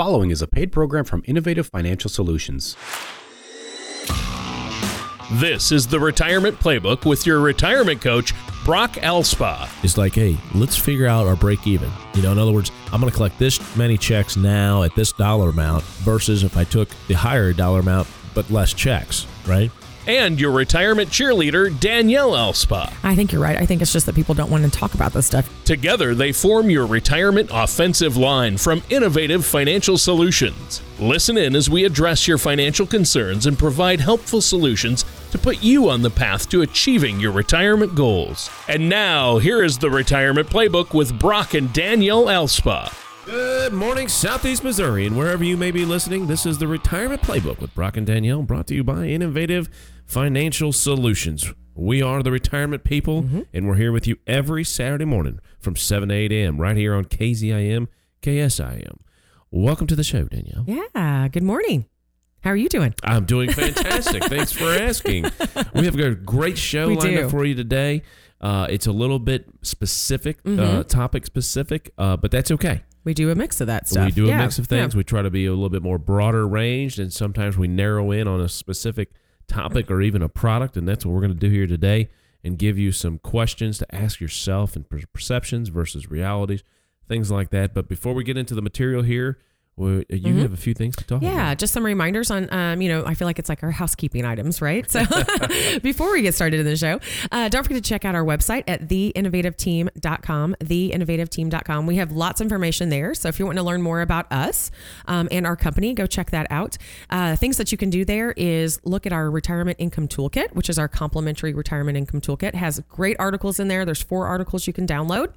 following is a paid program from Innovative Financial Solutions. This is the Retirement Playbook with your retirement coach, Brock Elspa. It's like, hey, let's figure out our break even. You know, in other words, I'm going to collect this many checks now at this dollar amount versus if I took the higher dollar amount but less checks, right? And your retirement cheerleader, Danielle Elspa. I think you're right. I think it's just that people don't want to talk about this stuff. Together, they form your retirement offensive line from Innovative Financial Solutions. Listen in as we address your financial concerns and provide helpful solutions to put you on the path to achieving your retirement goals. And now, here is the Retirement Playbook with Brock and Danielle Elspa. Good morning, Southeast Missouri, and wherever you may be listening. This is the Retirement Playbook with Brock and Danielle, brought to you by Innovative Financial Solutions. We are the retirement people, mm-hmm. and we're here with you every Saturday morning from 7 to 8 a.m. right here on KZIM, KSIM. Welcome to the show, Danielle. Yeah, good morning. How are you doing? I'm doing fantastic. Thanks for asking. We have a great show we lined do. up for you today. Uh, it's a little bit specific, uh, mm-hmm. uh, topic specific, uh, but that's okay. We do a mix of that stuff. We do a mix of things. Yeah. We try to be a little bit more broader ranged, and sometimes we narrow in on a specific topic or even a product. And that's what we're going to do here today and give you some questions to ask yourself and perceptions versus realities, things like that. But before we get into the material here, well, uh, you mm-hmm. have a few things to talk yeah, about. Yeah, just some reminders on, um, you know, I feel like it's like our housekeeping items, right? So before we get started in the show, uh, don't forget to check out our website at theinnovativeteam.com, theinnovativeteam.com. We have lots of information there. So if you want to learn more about us um, and our company, go check that out. Uh, things that you can do there is look at our retirement income toolkit, which is our complimentary retirement income toolkit. It has great articles in there. There's four articles you can download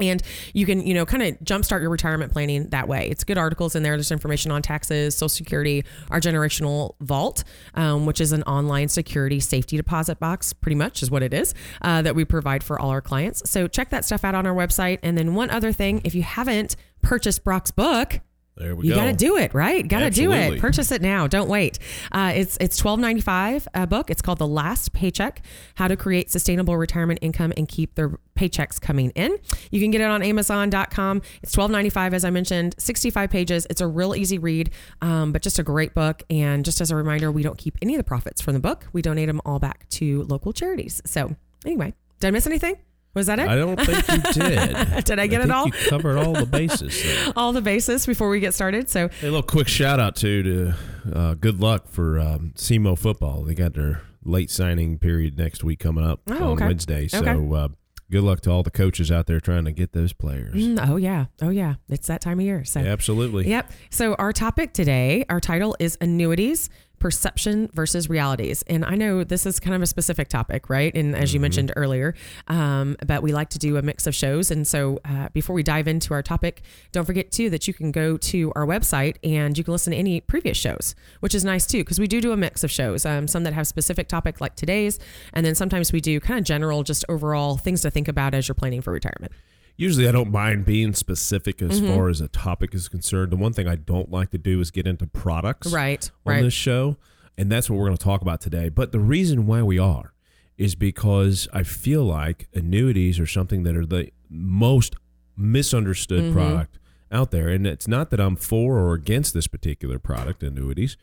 and you can you know kind of jumpstart your retirement planning that way. It's good articles in there. There's information on taxes social security our generational vault um, which is an online security safety deposit box pretty much is what it is uh, that we provide for all our clients. So check that stuff out on our website. And then one other thing if you haven't purchased brock's book there we you go. You got to do it, right? Got to do it. Purchase it now. Don't wait. Uh, it's it's twelve ninety five a book. It's called The Last Paycheck: How to Create Sustainable Retirement Income and Keep Their Paychecks Coming In. You can get it on Amazon.com. It's twelve ninety five, as I mentioned, sixty five pages. It's a real easy read, um, but just a great book. And just as a reminder, we don't keep any of the profits from the book. We donate them all back to local charities. So anyway, did I miss anything? Was that it? I don't think you did. did I get I it all? You covered all the bases. all the bases before we get started. So a little quick shout out to to uh, good luck for um, SEMO football. They got their late signing period next week coming up oh, on okay. Wednesday. So okay. uh, good luck to all the coaches out there trying to get those players. Mm, oh yeah, oh yeah, it's that time of year. So yeah, absolutely. Yep. So our topic today, our title is annuities perception versus realities. And I know this is kind of a specific topic, right? And as you mm-hmm. mentioned earlier, um, but we like to do a mix of shows. And so uh, before we dive into our topic, don't forget too that you can go to our website and you can listen to any previous shows, which is nice too, because we do do a mix of shows. Um, some that have specific topic like today's, and then sometimes we do kind of general, just overall things to think about as you're planning for retirement usually I don't mind being specific as mm-hmm. far as a topic is concerned. The one thing I don't like to do is get into products right, on right. this show. And that's what we're going to talk about today. But the reason why we are is because I feel like annuities are something that are the most misunderstood mm-hmm. product out there. And it's not that I'm for or against this particular product, annuities,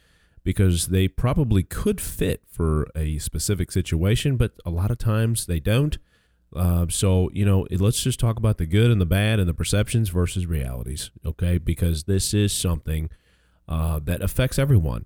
because they probably could fit for a specific situation, but a lot of times they don't. Uh, so, you know, let's just talk about the good and the bad and the perceptions versus realities, okay? Because this is something uh, that affects everyone.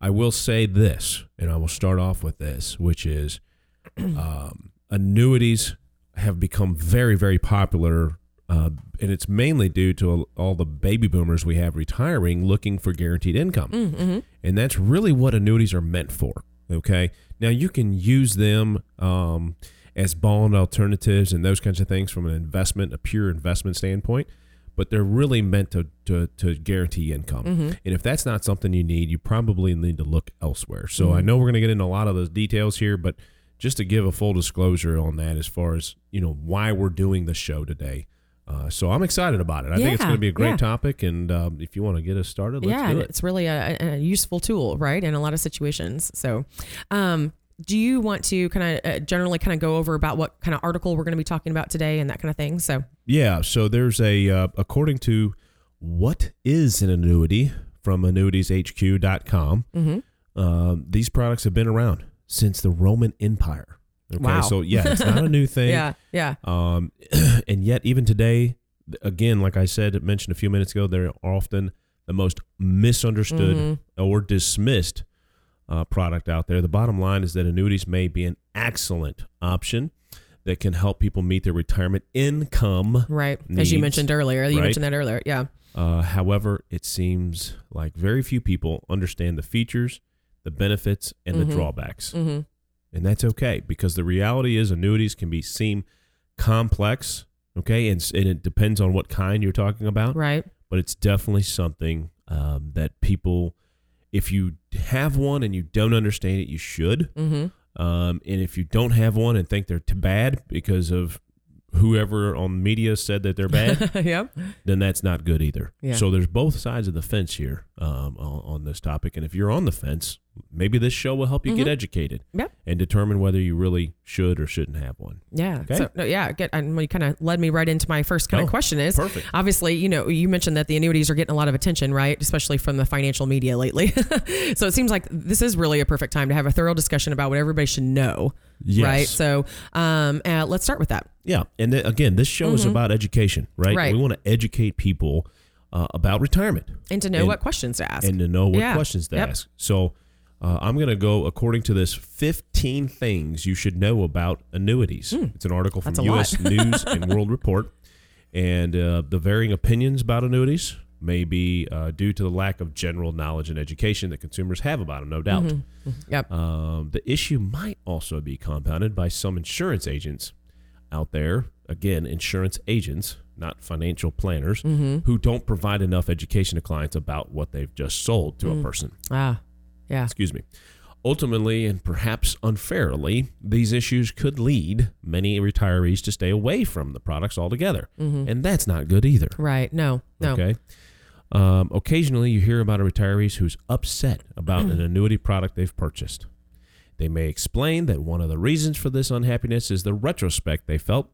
I will say this, and I will start off with this, which is um, annuities have become very, very popular. Uh, and it's mainly due to all the baby boomers we have retiring looking for guaranteed income. Mm, mm-hmm. And that's really what annuities are meant for. Okay. Now, you can use them. Um, as bond alternatives and those kinds of things from an investment, a pure investment standpoint. But they're really meant to, to, to guarantee income. Mm-hmm. And if that's not something you need, you probably need to look elsewhere. So mm-hmm. I know we're going to get into a lot of those details here, but just to give a full disclosure on that as far as, you know, why we're doing the show today. Uh, so I'm excited about it. I yeah, think it's going to be a great yeah. topic, and um, if you want to get us started, yeah, it. it's really a, a, useful tool, right, in a lot of situations. So, um, do you want to kind of uh, generally kind of go over about what kind of article we're going to be talking about today and that kind of thing? So yeah, so there's a uh, according to what is an annuity from annuitieshq.com. Mm-hmm. Um, these products have been around since the Roman Empire. Okay, Wow. so yeah, it's not a new thing. Yeah, yeah. Um, and yet, even today, again, like I said, mentioned a few minutes ago, they're often the most misunderstood Mhm. or dismissed uh, product out there. The bottom line is that annuities may be an excellent option that can help people meet their retirement income. Right. As you mentioned earlier. You right? mentioned that earlier. Yeah. Uh, however, it seems like very few people understand the features, the benefits, and the Mhm. drawbacks. Mm-hmm. and that's okay because the reality is annuities can be seem complex okay and, and it depends on what kind you're talking about Right. but it's definitely something um, that people if you have one and you don't understand it you should Mm-hmm. um, and if you don't have one and think they're too bad because of whoever on media said that they're bad yep. then that's not good either. Yeah. So there's both sides of the fence here um, on, on this topic. And if you're on the fence, maybe this show will help you get Mhm. educated Yep. and determine whether you really should or shouldn't have one. Yeah. Okay. So no, yeah, get and you kind of led me right into my first kind Oh, of question is perfect. obviously, you know, you mentioned that the annuities are getting a lot of attention, right? Especially from the financial media lately. so it seems like this is really a perfect time to have a thorough discussion about what everybody should know. Yes. Right. So um uh, let's start with that. Yeah. And th- again, this show is about education, right? Mm-hmm. Right. We want to educate people uh, about retirement And to know And- what questions to ask. and to know what Yeah. questions to Yep. ask. So uh, I'm going to go according to this 15 things you should know about annuities. It's an article from. That's a lot. U.S. News and World Report. And uh, the varying opinions about annuities may be uh, due to the lack of general knowledge and education that consumers have about them, no doubt. yep. Um, the issue might also be compounded by some insurance agents out there. Again, insurance agents, not financial planners, who don't provide enough education to clients about what they've just sold to a person. ah. Yeah. Excuse me. Ultimately, and perhaps unfairly, these issues could lead many retirees to stay away from the products altogether. And that's not good either. Right. No. No. Okay. Um, occasionally, you hear about a retiree who's upset about an annuity product they've purchased. They may explain that one of the reasons for this unhappiness is the retrospect they felt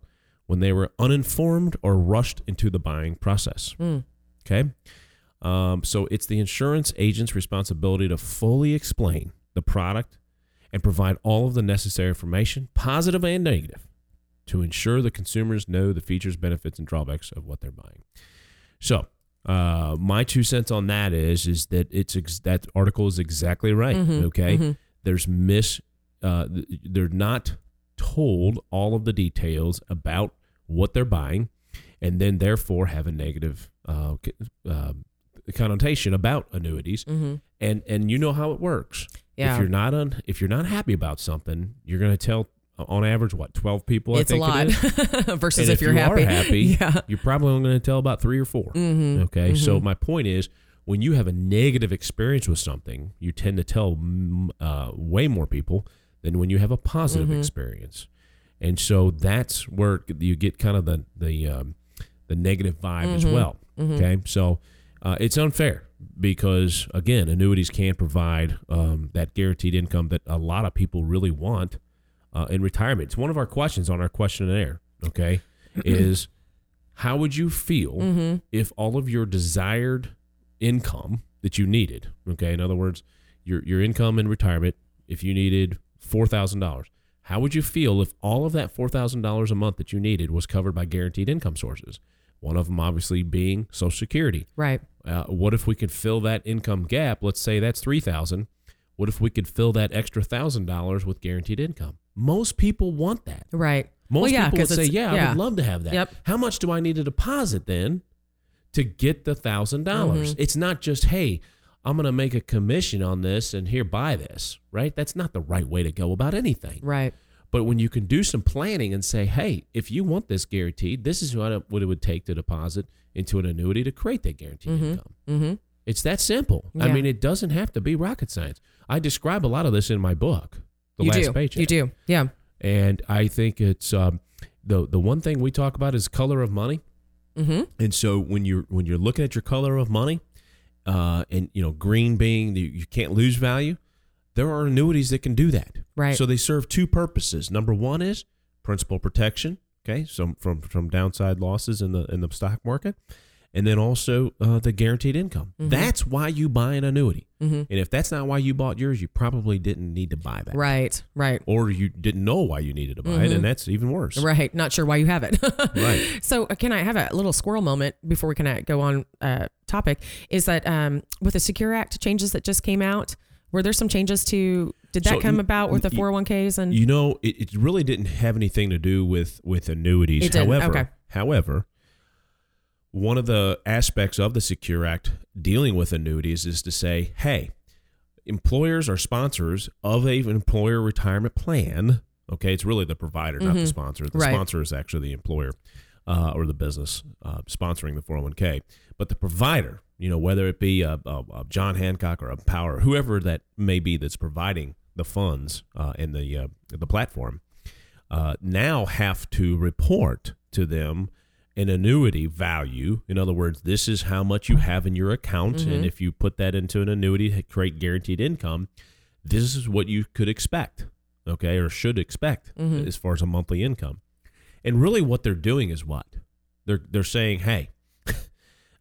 when they were uninformed or rushed into the buying process. Mm. Okay. Um, so it's the insurance agent's responsibility to fully explain the product and provide all of the necessary information, positive and negative, to ensure the consumers know the features, benefits, and drawbacks of what they're buying. So, uh, my two cents on that is is that it's ex- that article is exactly right. Mhm, Okay, mhm. there's miss. Uh, th- they're not told all of the details about what they're buying, and then therefore have a negative uh, uh, connotation about annuities. Mm-hmm. And and you know how it works. Yeah. If you're not on, if you're not happy about something, you're going to tell uh, on average what twelve people. it's I a lot It is. versus And if, you're you happy. happy, Yeah. you're probably only going to tell about three or 4 Mm-hmm. Okay, so my point is, when you have a negative experience with something, you tend to tell uh, way more people than when you have a positive Mm-hmm. experience, and so that's where you get kind of the the um, the negative vibe as Mm-hmm. well. Okay, so uh, it's unfair because again, annuities can provide um, that guaranteed income that a lot of people really want uh, in retirement. It's one of our questions on our questionnaire. Okay, is how would you feel Mm-hmm. if all of your desired income that you needed, okay, in other words, your your income in retirement, if you needed four thousand dollars, how would you feel if all of that four thousand dollars a month that you needed was covered by guaranteed income sources? One of them obviously being Social Security. Right. Uh, what if we could fill that income gap? Let's say that's three thousand. What if we could fill that extra thousand dollars with guaranteed income? Most people want that. Right. Most well, yeah, people would say, it's- "Yeah, I would love to have that." Yep. How much do I need to deposit then to get the thousand dollars? Mm-hmm. It's not just, "Hey, I'm going to make a commission on this and here buy this." Right? That's not the right way to go about anything. Right. But when you can do some planning and say, "Hey, if you want this guaranteed, this is what it, would take to deposit into an annuity to create that guaranteed income." Mm-hmm. It's that simple. I mean, it doesn't have to be rocket science. I describe a lot of this in my book, The you Last do. Paycheck You do. Yeah. and I think it's um, the the one thing we talk about is color of money. Mm-hmm. And so when you're when you're looking at your color of money, uh, and you know green being the, you can't lose value, there are annuities that can do that. Right. So they serve two purposes. Number one is principal protection. Okay, so from from downside losses in the in the stock market, and then also uh, the guaranteed income. Mm-hmm. That's why you buy an annuity. And if that's not why you bought yours, you probably didn't need to buy that. Right, right, Or you didn't know why you needed to buy it, and that's even worse. Mm-hmm. right. Not sure why you have it. Right. So, uh, can I have a little squirrel moment before we can go on uh, topic? Is that um, with the Secure Act changes that just came out, were there some changes to? Did that So, come about with the y- 401ks and? You know, it, it really didn't have anything to do with with annuities. However, okay. however, one of the aspects of the Secure Act dealing with annuities is to say, hey, employers are sponsors of a employer retirement plan. Okay, it's really the provider, not the sponsor. The Mm-hmm. Right. sponsor is actually the employer uh, or the business uh, sponsoring the 401k. But the provider, you know, whether it be a, a, a John Hancock or a Power, whoever that may be that's providing the funds uh, and the uh, the platform, uh, now have to report to them an annuity value. In other words, this is how much you have in your account, and if you put that into an annuity to create guaranteed income, this is what you could expect, okay, or should expect as far as a monthly income. And really, what they're doing is what they're they're saying, hey,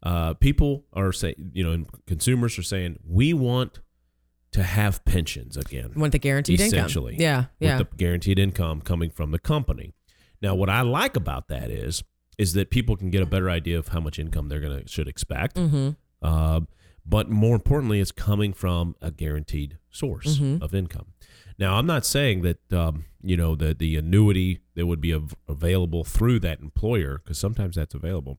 uh, people are saying, you know, and consumers are saying, we want to have pensions again Want the guaranteed essentially. income? Yeah, yeah. With the guaranteed income coming from the company. Now, what I like about that is is that people can get a better idea of how much income they're gonna should expect. mm-hmm. Uh, but more importantly, it's coming from a guaranteed source Mm-hmm. of income. Now, I'm not saying that um, you know the the annuity that would be av- available through that employer, because sometimes that's available,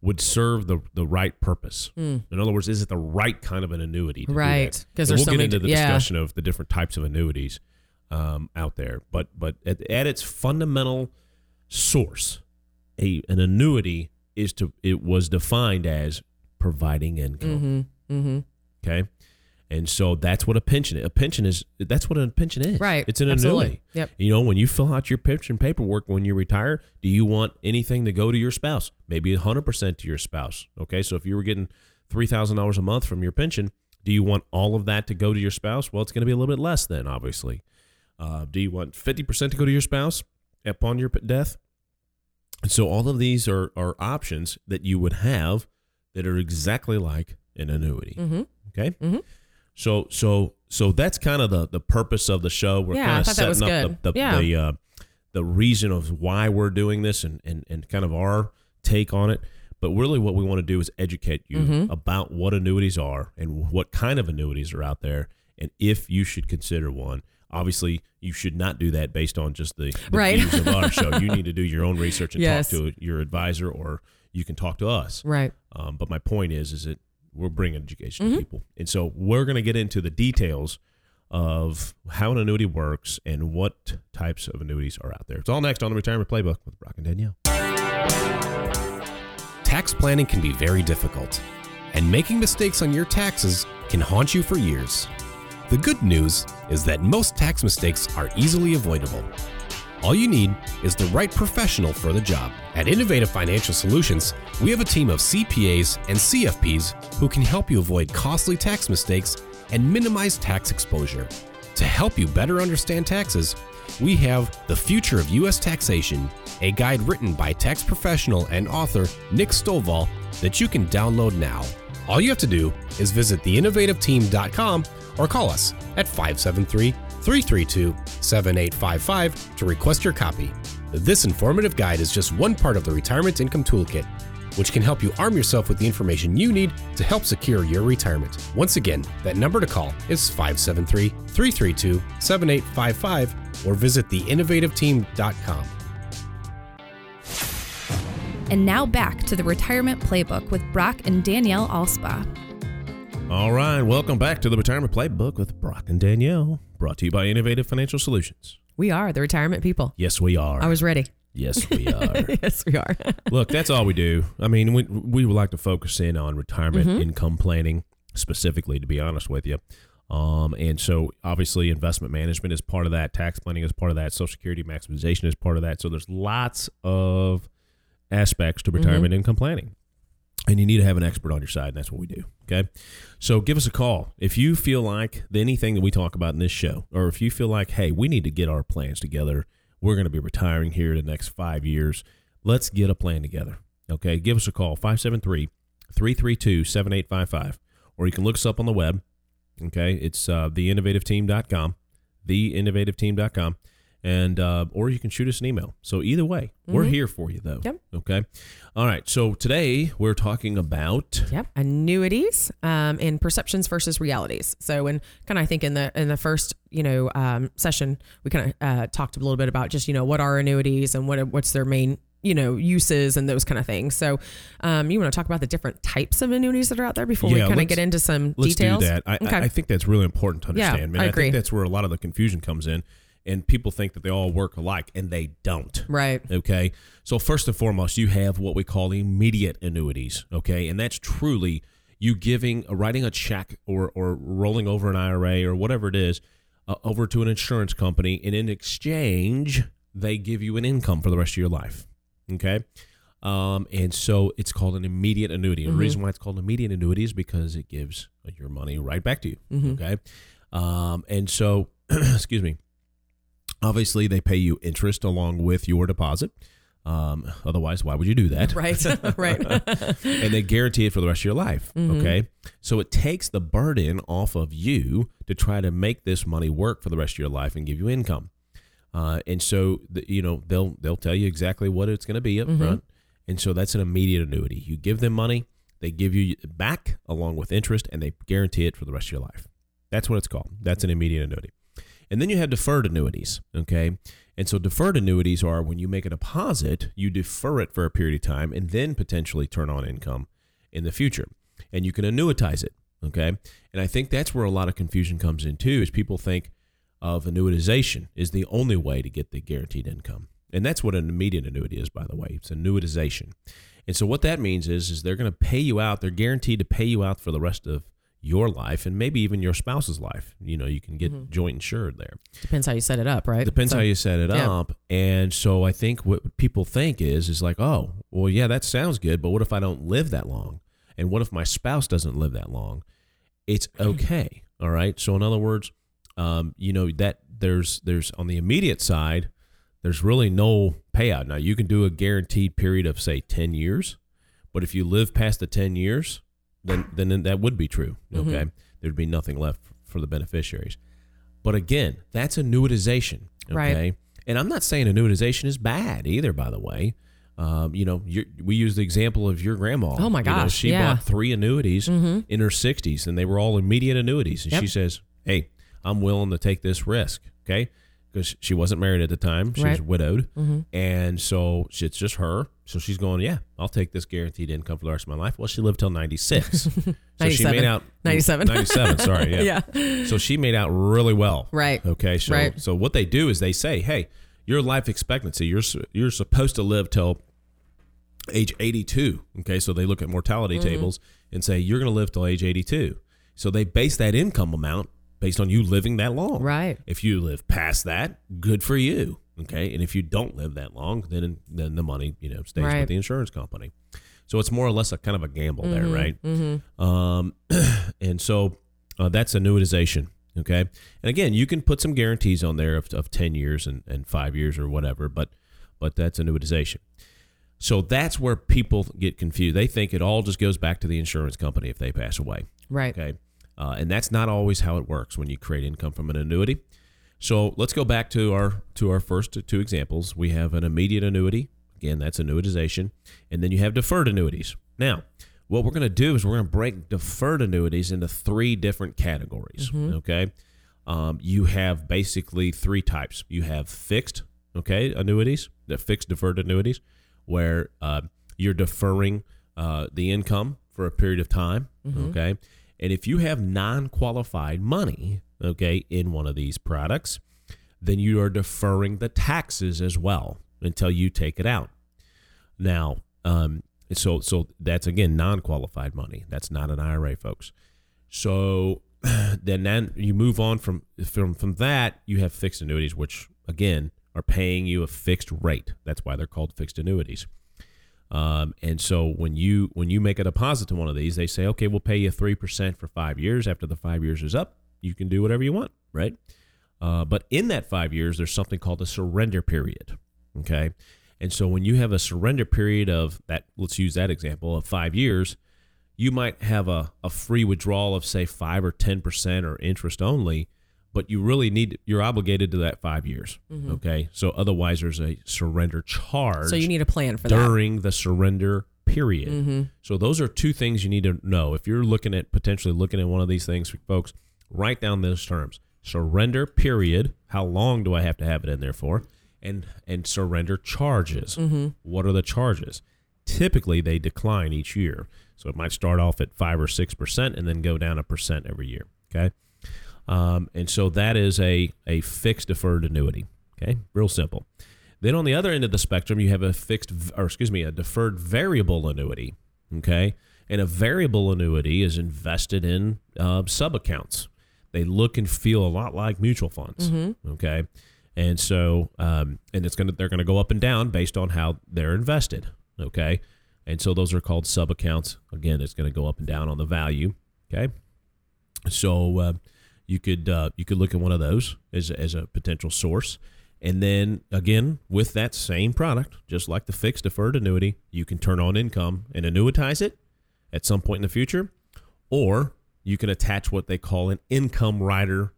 would serve the the right purpose. In other words, is it the right kind of an annuity? To do Mm. Right, that? 'cause And we'll so get into the yeah. discussion of the different types of annuities um, out there. But but at, at its fundamental source, a an annuity is to it was defined as providing income. Mm-hmm. Mm-hmm. Okay. And so that's what a pension is. A pension is that's what a pension is. Right. It's an Absolutely. annuity. Yep. You know, when you fill out your pension paperwork when you retire, do you want anything to go to your spouse? Maybe 100% to your spouse. Okay. So if you were getting $3,000 a month from your pension, do you want all of that to go to your spouse? Well, it's going to be a little bit less then, obviously. Uh, do you want 50% to go to your spouse upon your death? And so all of these are, are options that you would have that are exactly like an annuity. Mm-hmm. Okay. Mhm. So so so that's kind of the the purpose of the show. We're Yeah, kind of thought that was setting up the the, Yeah. the, uh, the reason of why we're doing this and, and and kind of our take on it. But really, what we want to do is educate you Mm-hmm. about what annuities are and what kind of annuities are out there, and if you should consider one. Obviously, you should not do that based on just the, the Right. views of our show. You need to do your own research and Yes. talk to your advisor, or you can talk to us. Right. Um, but my point is, is that we're bringing education Mm-hmm. to people, and so we're going to get into the details of how an annuity works and what types of annuities are out there. It's all next on the Retirement Playbook with Brock and Danielle. Tax planning can be very difficult, and making mistakes on your taxes can haunt you for years. The good news is that most tax mistakes are easily avoidable. All you need is the right professional for the job. At Innovative Financial Solutions, we have a team of CPAs and CFPs who can help you avoid costly tax mistakes and minimize tax exposure. To help you better understand taxes, we have The Future of U.S. Taxation, a guide written by tax professional and author Nick Stovall that you can download now. All you have to do is visit theinnovativeteam.com or call us at 573 332 7855 to request your copy. This informative guide is just one part of the Retirement Income Toolkit, which can help you arm yourself with the information you need to help secure your retirement. Once again, that number to call is 573 332 7855 or visit theinnovativeteam.com. And now back to the Retirement Playbook with Brock and Danielle Alspa. All right, welcome back to the Retirement Playbook with Brock and Danielle, brought to you by Innovative Financial Solutions. We are the retirement people. Yes, we are. I was ready. yes, we are. yes, we are. Look, that's all we do. I mean, we, we would like to focus in on retirement Mm-hmm. income planning specifically, to be honest with you. Um, and so, obviously, investment management is part of that. Tax planning is part of that. Social security maximization is part of that. So, there's lots of aspects to retirement income planning. And you need to have an expert on your side, and that's what we do. Okay. So give us a call. If you feel like anything that we talk about in this show, or if you feel like, hey, we need to get our plans together, we're going to be retiring here in the next five years. Let's get a plan together. Okay. Give us a call, 573 332 7855. Or you can look us up on the web. Okay. It's uh, theinnovativeteam.com. Theinnovativeteam.com. And, uh, or you can shoot us an email. So either way, we're here for you though. Yep. Okay. All right. So today we're talking about Yep, annuities um, and perceptions versus realities. So, and kind of, I think in the in the first you know um, session, we kind of uh, talked a little bit about just you know what are annuities and what what's their main you know uses and those kind of things. So, um, you want to talk about the different types of annuities that are out there before we kind of get into some Let's details. do that. I, okay. I, think that's really important to Yeah, understand. man. I I agree. think that's where a lot of the confusion comes in, and people think that they all work alike, and they don't. right. Okay. So first and foremost, you have what we call immediate annuities. Okay, and that's truly you giving, uh, writing a check or or rolling over an IRA or whatever it is uh, over to an insurance company, and in exchange, they give you an income for the rest of your life. Okay. Um, and so it's called an immediate annuity. And the reason why it's called an immediate annuity is because it gives your money right back to you. Okay. Um, and so, excuse me, obviously they pay you interest along with your deposit. Um, otherwise, why would you do that? Right. right. and they guarantee it for the rest of your life. Okay. So it takes the burden off of you to try to make this money work for the rest of your life and give you income. Uh, and so the, you know they'll they'll tell you exactly what it's going to be up front. And so that's an immediate annuity. You give them money, they give you back along with interest, and they guarantee it for the rest of your life. That's what it's called. That's an immediate annuity. And then you have deferred annuities. Okay. And so deferred annuities are when you make a deposit, you defer it for a period of time and then potentially turn on income in the future. And you can annuitize it. Okay. And I think that's where a lot of confusion comes in too, is people think of annuitization is the only way to get the guaranteed income. And that's what an immediate annuity is, by the way. It's annuitization. And so what that means is, is they're going to pay you out. They're guaranteed to pay you out for the rest of your life and maybe even your spouse's life. You know, you can get joint insured there. Depends how you set it up, right? Depends So- how you set it yeah. up. And so I think what people think is is like, oh, well, yeah, that sounds good, but what if I don't live that long? And what if my spouse doesn't live that long? It's okay. All right. So in other words, um, you know that there's there's on the immediate side, there's really no payout. Now you can do a guaranteed period of say ten years, but if you live past the ten years, then then that would be true. Okay, there'd be nothing left for the beneficiaries. But again, that's annuitization. Okay? Right. And I'm not saying annuitization is bad either, by the way. Um, you know, we use the example of your grandma. Oh, my You know, gosh, she yeah. Mm-hmm. bought three annuities in her 60s, and they were all immediate annuities. And Yep. she says, "Hey, I'm willing to take this risk." Okay, because she wasn't married at the time; she was Right. Mm-hmm. widowed, and so it's just her. So she's going, "Yeah, I'll take this guaranteed income for the rest of my life." Well, she lived till 96, so she 97. made out 97. 97. Sorry, yeah. Yeah. So she made out really well. Right. Okay. So Right. so what they do is they say, hey, your life expectancy, you're you're supposed to live till age 82. Okay. So they look at mortality Mm-hmm. tables and say you're going to live till age 82. So they base that income amount based on you living that long. Right. If you live past that, good for you. Okay. And if you don't live that long, then then the money you know stays Right. with the insurance company. So it's more or less a kind of a gamble Mm-hmm. there, right? Um, and so uh, that's annuitization. Okay. And again, you can put some guarantees on there of, of 10 years and, and five years or whatever, but, but that's annuitization. So that's where people get confused. They think it all just goes back to the insurance company if they pass away. Right. Okay. Uh, and that's not always how it works when you create income from an annuity. So let's go back to our to our first two examples. We have an immediate annuity. Again, that's annuitization. And then you have deferred annuities. Now, what we're going to do is we're going to break deferred annuities into three different categories. Okay. Um, you have basically three types. You have fixed, okay, annuities, the fixed deferred annuities, where uh, you're deferring uh, the income for a period of time. Okay. And if you have non qualified money, okay, in one of these products, then you are deferring the taxes as well until you take it out. Now, um, so so that's again non-qualified money. That's not an IRA, folks. So then then you move on from from from that. You have fixed annuities, which again are paying you a fixed rate. That's why they're called fixed annuities. Um, and so when you when you make a deposit to one of these, they say, okay, we'll pay you three percent for five years. After the five years is up, you can do whatever you want, right? Uh, but in that five years, there's something called a surrender period. Okay. And so when you have a surrender period of that, let's use that example of five years, you might have a, a free withdrawal of say five or ten percent or interest only, but you really need you're obligated to that five years. Okay, so otherwise there's a surrender charge. Mm-hmm. So you need a plan for that. during the surrender period. So those are two things you need to know. If you're looking at potentially looking at one of these things, folks, write down those terms. Surrender period. How long do I have to have it in there for? And and surrender charges. What are the charges? Typically, they decline each year. So it might start off at five or six percent and then go down a percent every year. Okay. Um, and so that is a, a fixed deferred annuity. Okay, real simple. Then on the other end of the spectrum, you have a fixed, or excuse me, a deferred variable annuity. Okay, and a variable annuity is invested in uh, sub accounts. They look and feel a lot like mutual funds. Okay, and so um, and it's gonna they're gonna go up and down based on how they're invested. Okay, and so those are called sub accounts. Again, it's gonna go up and down on the value. Okay, so uh, you could uh, you could look at one of those as as a potential source, and then again with that same product, just like the fixed deferred annuity, you can turn on income and annuitize it at some point in the future, or you can attach what they call an income rider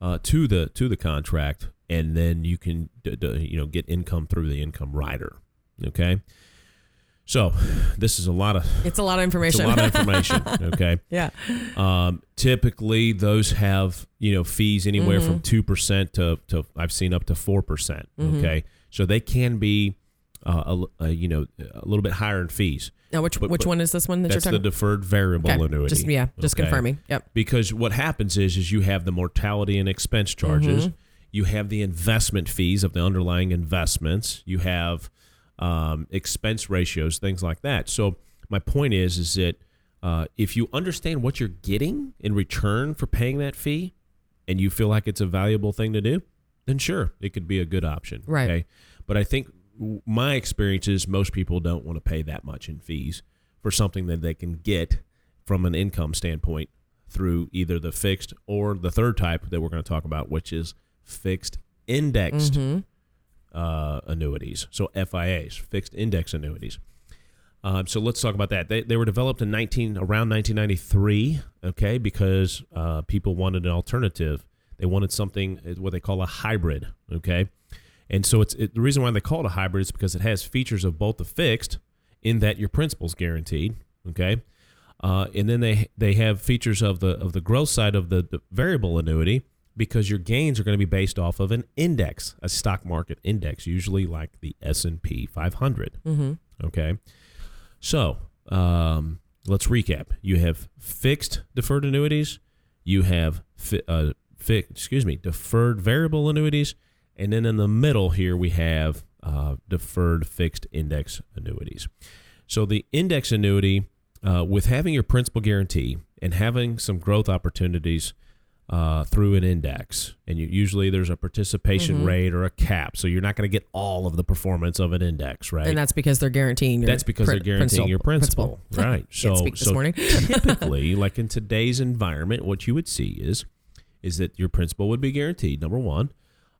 uh, to the to the contract, and then you can d- d- you know get income through the income rider. Okay. So, this is a lot of It's a lot of it's information. a lot of information. Okay. yeah. Um, typically, those have you know fees anywhere from two percent to, to I've seen up to four percent. Okay, so they can be uh, a, a, you know a little bit higher in fees. Now, which But- which but one is this one that That's you're talking? the deferred variable Okay, annuity. Just yeah, just Okay? confirming. Yep. Because what happens is is you have the mortality and expense charges, you have the investment fees of the underlying investments, you have um, expense ratios, things like that. So my point is is that uh, if you understand what you're getting in return for paying that fee, and you feel like it's a valuable thing to do, then sure, it could be a good option. Right. Okay. But I think my experience is most people don't want to pay that much in fees for something that they can get from an income standpoint through either the fixed or the third type that we're going to talk about, which is fixed indexed uh, annuities. So FIAs, fixed index annuities. Um, so let's talk about that. They, they were developed in 19 around 1993, okay, because uh, people wanted an alternative. They wanted something uh, what they call a hybrid, okay, and so it's it, the reason why they call it a hybrid is because it has features of both the fixed, in that your principal's guaranteed, okay, uh, and then they they have features of the of the growth side of the, the variable annuity because your gains are going to be based off of an index, a stock market index, usually like the S and P 500, okay. So um, let's recap. You have fixed deferred annuities. You have fi- uh, fi- excuse me, deferred variable annuities, and then in the middle here we have uh, deferred fixed index annuities. So the index annuity, uh, with having your principal guarantee and having some growth opportunities uh, through an index, and you, usually there's a participation rate or a cap, so you're not going to get all of the performance of an index, right? And that's because they're guaranteeing. Your That's because prin- they're guaranteeing your principal, right? Can't So, this so morning. typically, like in today's environment, what you would see is, is that your principal would be guaranteed. Number one,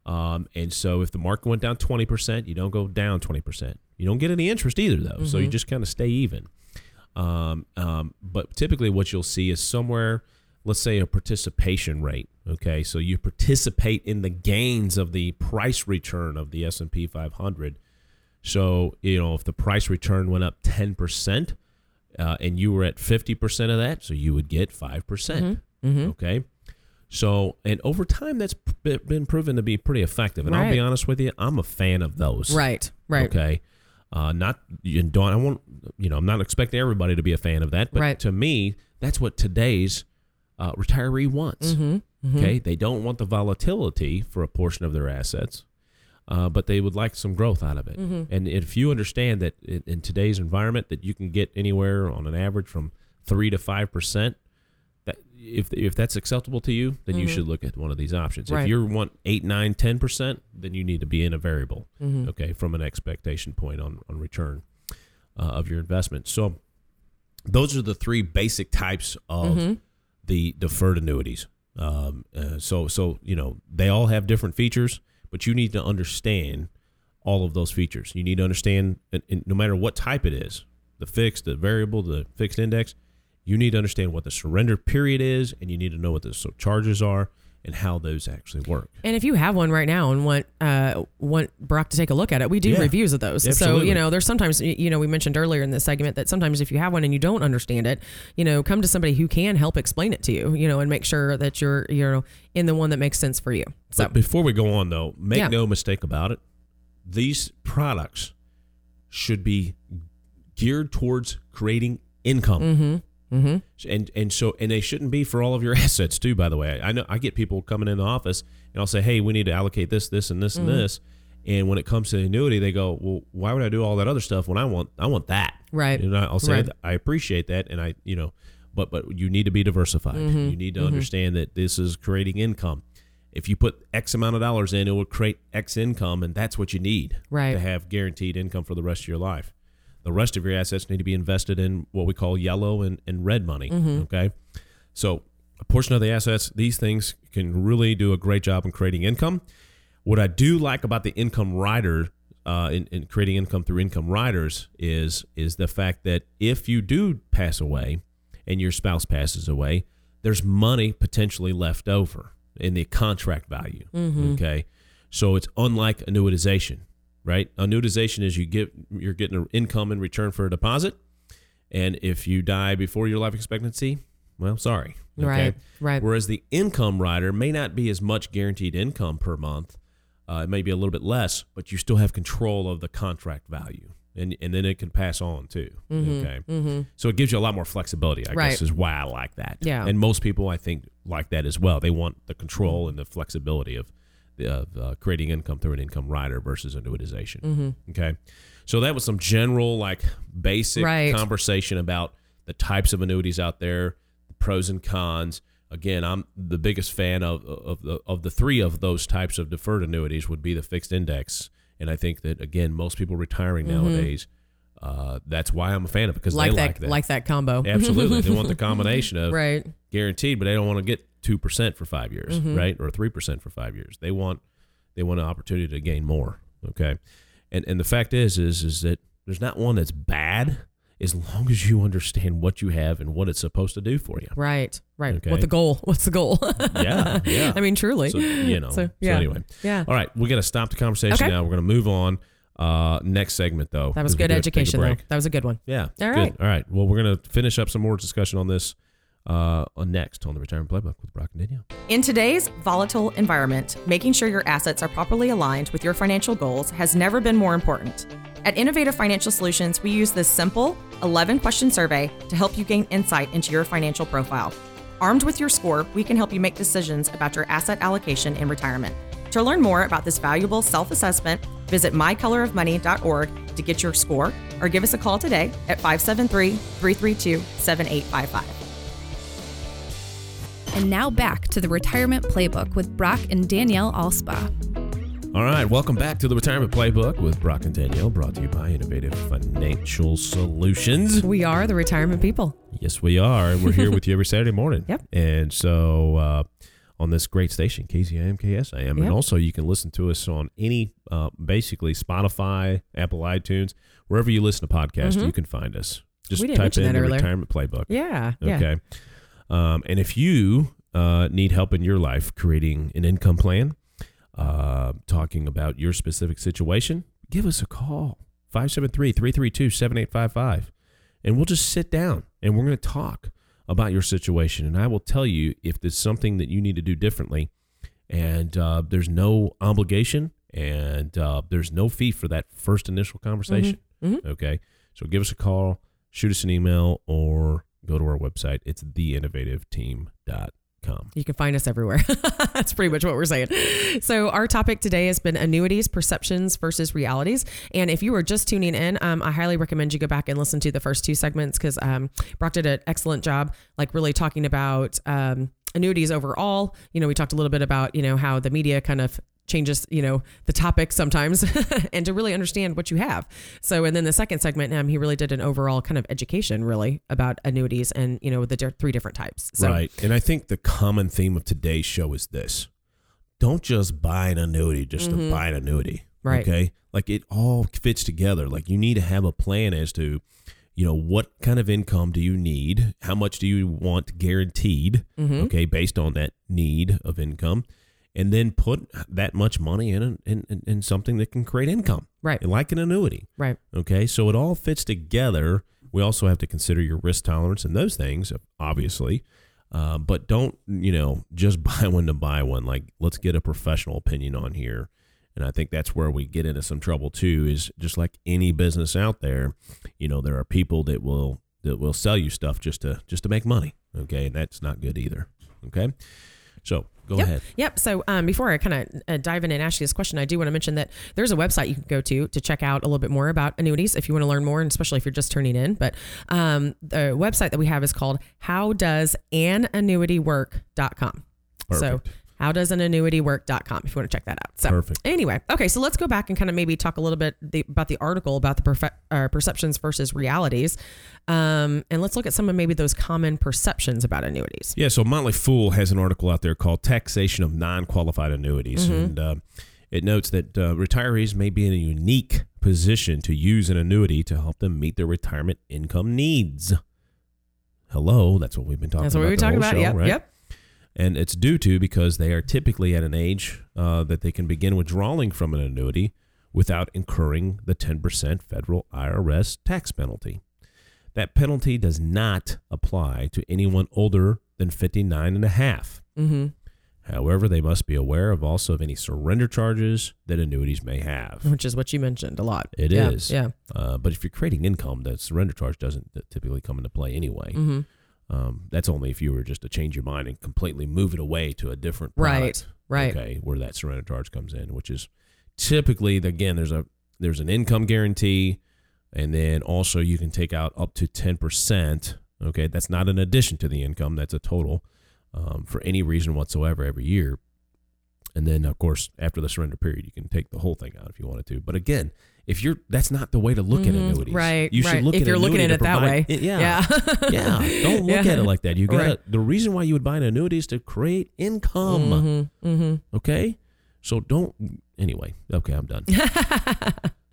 um, and so if the market went down twenty percent, you don't go down twenty percent. You don't get any interest either, though. So you just kind of stay even. Um, um, but typically, what you'll see is somewhere, let's say, a participation rate. Okay, so you participate in the gains of the price return of the S and P 500. So you know if the price return went up ten percent, uh, and you were at fifty percent of that, so you would get five percent. Okay. So, and over time, that's p- been proven to be pretty effective. And I'll be honest with you, I'm a fan of those. Right. Right. Okay. Uh, not you don't. I won't. You know, I'm not expecting everybody to be a fan of that, but Right. to me, that's what today's uh, retiree wants. Mm-hmm. Okay, they don't want the volatility for a portion of their assets, uh, but they would like some growth out of it. Mm-hmm. And if you understand that in, in today's environment, that you can get anywhere on an average from three to five percent, that if if that's acceptable to you, then you should look at one of these options. Mm-hmm. Right. If you want eight, nine, ten percent, then you need to be in a variable. Mm-hmm. Okay, from an expectation point on on return uh, of your investment. So those are the three basic types of Mm-hmm. The deferred annuities. Um, uh, so so you know they all have different features, but you need to understand all of those features. You need to understand, and, and no matter what type it is, the fixed, the variable, the fixed index, you need to understand what the surrender period is, and you need to know what the so- charges are and how those actually work. And if you have one right now and want uh, want Brock to take a look at it, we do Yeah. reviews of those. So you know, there's sometimes you know we mentioned earlier in this segment that sometimes if you have one and you don't understand it, you know, come to somebody who can help explain it to you. You know, and make sure that you're you're in the one that makes sense for you. So But before we go on, though, make Yeah. no mistake about it. These products should be geared towards creating income. Mm-hmm. And and so and they shouldn't be for all of your assets too. By the way, I know I get people coming in the office and I'll say, hey, we need to allocate this, this, and this, Mm-hmm. and this. And when it comes to annuity, they go, well, why would I do all that other stuff when I want I want that? Right. And I'll say Right. I appreciate that, and I you know, but but you need to be diversified. Mm-hmm. You need to understand that this is creating income. If you put X amount of dollars in, it will create X income, and that's what you need Right. to have guaranteed income for the rest of your life. The rest of your assets need to be invested in what we call yellow and, and red money. Mm-hmm. Okay. So a portion of the assets, these things can really do a great job in creating income. What I do like about the income rider uh, in, in creating income through income riders is is the fact that if you do pass away and your spouse passes away, there's money potentially left over in the contract value. Okay, so it's unlike annuitization, right? Annuitization is you get you're getting an income in return for a deposit, and if you die before your life expectancy, well, sorry. Okay? Right, right. Whereas the income rider may not be as much guaranteed income per month. Uh, it may be a little bit less, but you still have control of the contract value. And, and then it can pass on too. okay. So it gives you a lot more flexibility, I Mm-hmm. Right. guess, is why I like that. Yeah. And most people, I think, like that as well. They want the control and the flexibility of, of uh, creating income through an income rider versus annuitization. Mm-hmm. Okay. So that was some general, like, basic Right. conversation about the types of annuities out there, the pros and cons. Again, I'm the biggest fan of of the of the three of those types of deferred annuities would be the fixed index, and I think that again, most people retiring nowadays, uh, that's why I'm a fan of it because Mm-hmm. like they that, like that. like that combo. Absolutely, they want the combination of right. guaranteed, but they don't want to get two percent for five years, Mm-hmm. right, or three percent for five years. They want they want an opportunity to gain more. Okay, and and the fact is is is that there's not one that's bad as long as you understand what you have and what it's supposed to do for you. Right. Right. Okay. What the goal? What's the goal? Yeah, yeah. I mean, truly. So you know. So, So, anyway, Yeah. all right, we got to stop the conversation Okay. now. We're going to move on. Uh, next segment though. That was good do have to take a education, though. That was a good one. Yeah. All good. right. All right. Well, we're going to finish up some more discussion on this uh, on next on the Retirement Playbook with Brock and Danielle. In today's volatile environment, making sure your assets are properly aligned with your financial goals has never been more important. At Innovative Financial Solutions, we use this simple 11 question survey to help you gain insight into your financial profile. Armed with your score, we can help you make decisions about your asset allocation in retirement. To learn more about this valuable self assessment, visit mycolorofmoney.org to get your score or give us a call today at 573 332 7855. And now back to the Retirement Playbook with Brock and Danielle Alspa. All right, welcome back to the Retirement Playbook with Brock and Danielle, brought to you by Innovative Financial Solutions. We are the retirement people. Yes, we are, and we're here with you every Saturday morning. Yep. And so uh, on this great station, KZIM, KSIM, and also you can listen to us on any, uh, basically Spotify, Apple iTunes, wherever you listen to podcasts, you can find us. Just Mm-hmm. We didn't type in that the earlier. Retirement Playbook. Yeah. Yeah. Um, and if you uh, need help in your life creating an income plan, uh, talking about your specific situation, give us a call 573 332 7855. And we'll just sit down and we're going to talk about your situation. And I will tell you if there's something that you need to do differently. And uh, there's no obligation and uh, there's no fee for that first initial conversation. Mhm. Okay. So give us a call, shoot us an email, or go to our website. It's theinnovativeteam.com. You can find us everywhere. That's pretty much what we're saying. So, our topic today has been annuities, perceptions versus realities. And if you were just tuning in, um, I highly recommend you go back and listen to the first two segments because um, Brock did an excellent job, like really talking about um, annuities overall. You know, we talked a little bit about, you know, how the media kind of changes you know the topic sometimes and to really understand what you have so and then the second segment um, he really did an overall kind of education really about annuities and you know the di- three different types so right. And I think the common theme of today's show is this don't just buy an annuity just to buy an annuity. Mm-hmm. Right. Okay. Like it all fits together. Like you need to have a plan as to you know, what kind of income do you need? How much do you want guaranteed? Mm-hmm. Okay, based on that need of income, and then put that much money in, in in in something that can create income, Right. like an annuity. Right. Okay, so it all fits together. We also have to consider your risk tolerance and those things, obviously. Uh, but don't, you know, just buy one to buy one. Like, let's get a professional opinion on here. And I think that's where we get into some trouble too. Is just like any business out there, you know, there are people that will that will sell you stuff just to just to make money. Okay, and that's not good either. Okay, so go yep. ahead. Yep. So um, before I kind of uh, dive in and ask you this question, I do want to mention that there's a website you can go to to check out a little bit more about annuities if you want to learn more, and especially if you're just turning in. But um, the website that we have is called howdoesannuitywork.com. So Perfect. howdoesanannuitywork.com if you want to check that out. So Perfect. anyway, okay, so let's go back and kind of maybe talk a little bit the, about the article about the perfe- uh, perceptions versus realities. Um, and let's look at some of maybe those common perceptions about annuities. Yeah, so Motley Fool has an article out there called "Taxation of Non-Qualified Annuities," Mm-hmm. and uh, it notes that uh, retirees may be in a unique position to use an annuity to help them meet their retirement income needs. Hello, that's what we've been talking That's what about. we were talking about. show, Yep. right? Yep. And it's due to because they are typically at an age uh, that they can begin withdrawing from an annuity without incurring the 10% federal IRS tax penalty. That penalty does not apply to anyone older than 59 and a half. Mm-hmm. However, they must be aware of also of any surrender charges that annuities may have. Which is what you mentioned a lot. It is. is. Yeah. Uh, but if you're creating income, that surrender charge doesn't typically come into play anyway. Mm-hmm. Um, that's only if you were just to change your mind and completely move it away to a different Right, product. right. Okay, where that surrender charge comes in, which is typically again there's a there's an income guarantee, and then also you can take out up to ten percent. Okay, that's not an addition to the income; that's a total um, for any reason whatsoever every year. And then, of course, after the surrender period, you can take the whole thing out if you wanted to. But again, if you're that's not the way to look at Mhm. annuities. Right, You should right. look If at you're looking at it that provide- way. Yeah. Yeah. yeah. Don't look Yeah. at it like that. You got Right. the reason why you would buy an annuity is to create income. Mm-hmm. Mm-hmm. Okay, so don't. Anyway, okay, I'm done.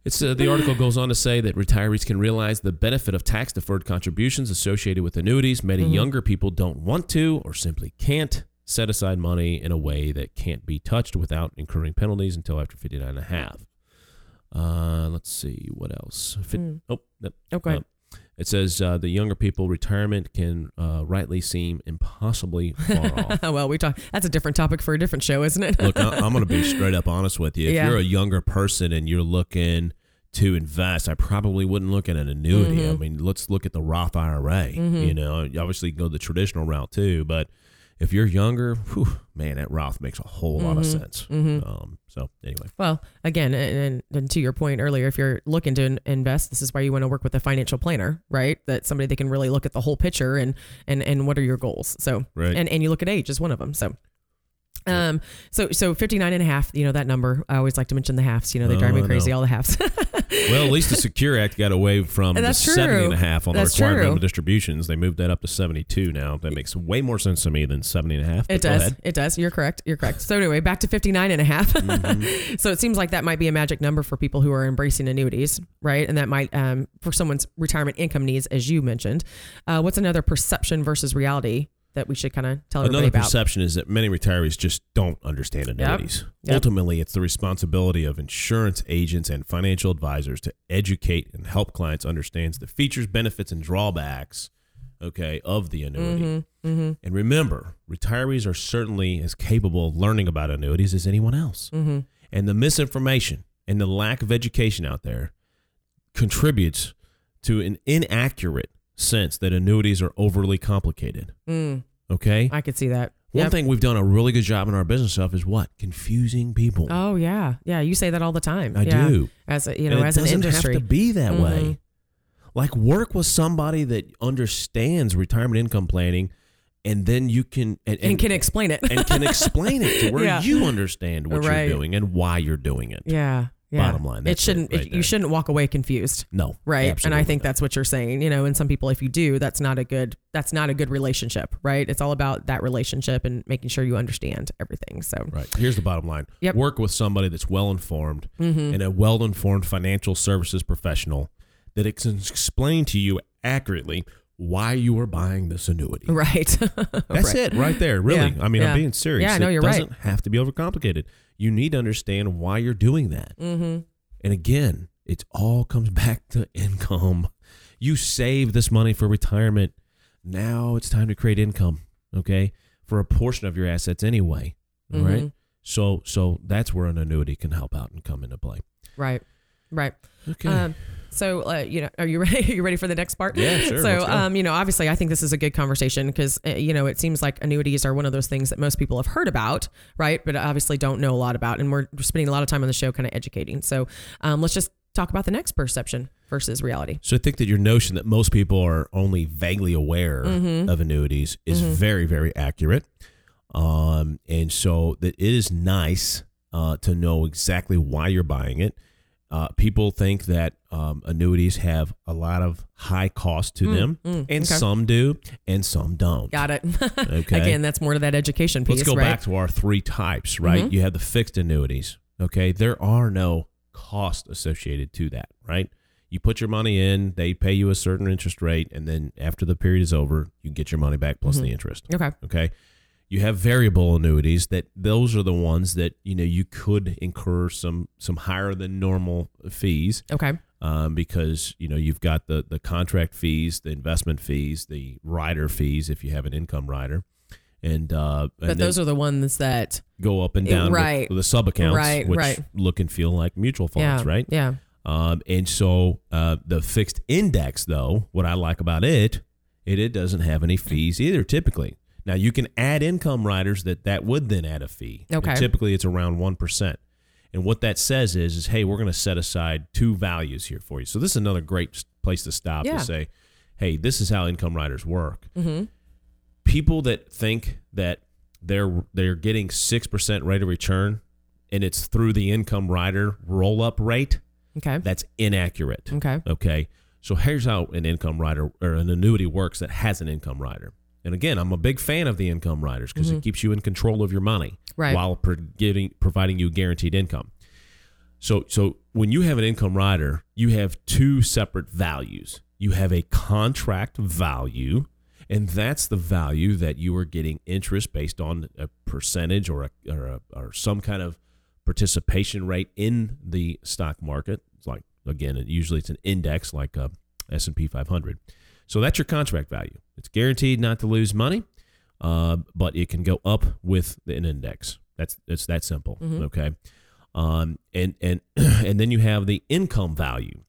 It's uh, the article goes on to say that retirees can realize the benefit of tax deferred contributions associated with annuities. Many Mm-hmm. younger people don't want to or simply can't set aside money in a way that can't be touched without incurring penalties until after 59 and a half. Uh, let's see what else. Fit, Mm. Oh, no, Okay. uh, it says uh, the younger people retirement can uh, rightly seem impossibly far off. well, we talk. That's a different topic for a different show, isn't it? Look, I, I'm going to be straight up honest with you. If Yeah. you're a younger person and you're looking to invest, I probably wouldn't look at an annuity. I Mhm. mean, let's look at the Roth IRA. Mhm. You know, you obviously go the traditional route too, but if you're younger, whew, man, that Roth makes a whole lot of Mhm. sense. Mhm. Um, so anyway, Well, again, and, and, and to your point earlier, if you're looking to invest, this is why you want to work with a financial planner, right? That somebody that can really look at the whole picture and and and what are your goals. So, Right. and and you look at age as one of them. So. Um, so, so 59 and a half, you know, that number, I always like to mention the halves, you know, they drive me Oh, crazy, all the halves. well, at least the Secure Act got away from the That's true. 70 and a half on That's the required true. minimum distributions. They moved that up to 72 now. That makes way more sense to me than 70 and a half. It does. It does. You're correct. You're correct. So anyway, back to 59 and a half. Mm-hmm. so it seems like that might be a magic number for people who are embracing annuities, right? And that might, um, for someone's retirement income needs, as you mentioned. Uh, what's another perception versus reality that we should kind of tell Another everybody about? perception is that many retirees just don't understand annuities. Yep. Ultimately, it's the responsibility of insurance agents and financial advisors to educate and help clients understand the features, benefits, and drawbacks, okay, of the annuity. Mm-hmm. And remember, retirees are certainly as capable of learning about annuities as anyone else. Mm-hmm. And the misinformation and the lack of education out there contributes to an inaccurate sense that annuities are overly complicated. Mm, Okay? I could see that. One Yep. thing we've done a really good job in our business of is what? Confusing people. Oh yeah, yeah. You say that all the time. I Yeah. do. As a, you know, it as an doesn't industry. have to be that Mhm. way. Like work with somebody that understands retirement income planning, and then you can and, and can explain it. and can explain it to where Yeah. you understand what Right. you're doing and why you're doing it. yeah. Yeah. Bottom line, it that's it shouldn't. right it- you shouldn't walk away confused. No, right and i think not. that's what you're saying you know and some people if you do that's not a good that's not a good relationship right it's all about that relationship and making sure you understand everything so right. Here's the bottom line: Yep. work with somebody that's well informed Mhm. and a well informed financial services professional that it can explain to you accurately why you are buying this annuity. Right. That's it right there. Really. Yeah, I mean, yeah. I'm being serious. Yeah, no, it you're right. doesn't have to be overcomplicated. You need to understand why you're doing that. Mm-hmm. And again, it all comes back to income. You save this money for retirement. Now it's time to create income, okay? For a portion of your assets anyway. All right. Mhm. So so that's where an annuity can help out and come into play. Right. Right. Okay. Um, so, uh, you know, are you ready? Are you ready for the next part? Yeah, sure. So, um, you know, obviously, I think this is a good conversation because, uh, you know, it seems like annuities are one of those things that most people have heard about, right? But obviously don't know a lot about. And we're spending a lot of time on the show kind of educating. So, um, let's just talk about the next perception versus reality. So I think that your notion that most people are only vaguely aware Mm-hmm. of annuities is very, very accurate. Um, and so that it is nice uh, to know exactly why you're buying it. Uh, people think that um, annuities have a lot of high cost to them, and Mm, okay. some do, and some don't. Got it. Okay. Again, that's more to that education piece, Let's go right? back to our three types, right? Mhm. You have the fixed annuities. Okay. There are no cost associated to that, right? You put your money in, they pay you a certain interest rate, and then after the period is over, you get your money back plus the interest. okay. Okay. You have variable annuities that those are the ones that, you know, you could incur some some higher than normal fees Okay. um, because you know you've got the the contract fees, the investment fees, the rider fees if you have an income rider, and uh, But and those are the ones that, go up and down Right. with, the sub accounts, Right, which right. look and feel like mutual funds, yeah, right? Yeah. Um, and so uh, the fixed index, though, what I like about it, it it doesn't have any fees either. Typically, now you can add income riders that that would then add a fee. And Okay. typically, it's around one percent. And what that says is, is hey, we're going to set aside two values here for you. So this is another great place to stop Yeah. to say, hey, this is how income riders work. Mm-hmm. People that think that they're they're getting six percent rate of return, and it's through the income rider roll up rate, Okay. that's inaccurate. Okay. Okay. So here's how an income rider or an annuity works that has an income rider. And again, I'm a big fan of the income riders because it keeps you in control of your money Mm-hmm. Right. while pro- getting, providing you guaranteed income. So, so when you have an income rider, you have two separate values. You have a contract value, and that's the value that you are getting interest based on a percentage or a, or, a, or some kind of participation rate in the stock market. It's like again, usually it's an index like a S&P 500. So that's your contract value. It's guaranteed not to lose money, uh, but it can go up with an index. That's it's that simple. Okay, um, and and and then you have the income value,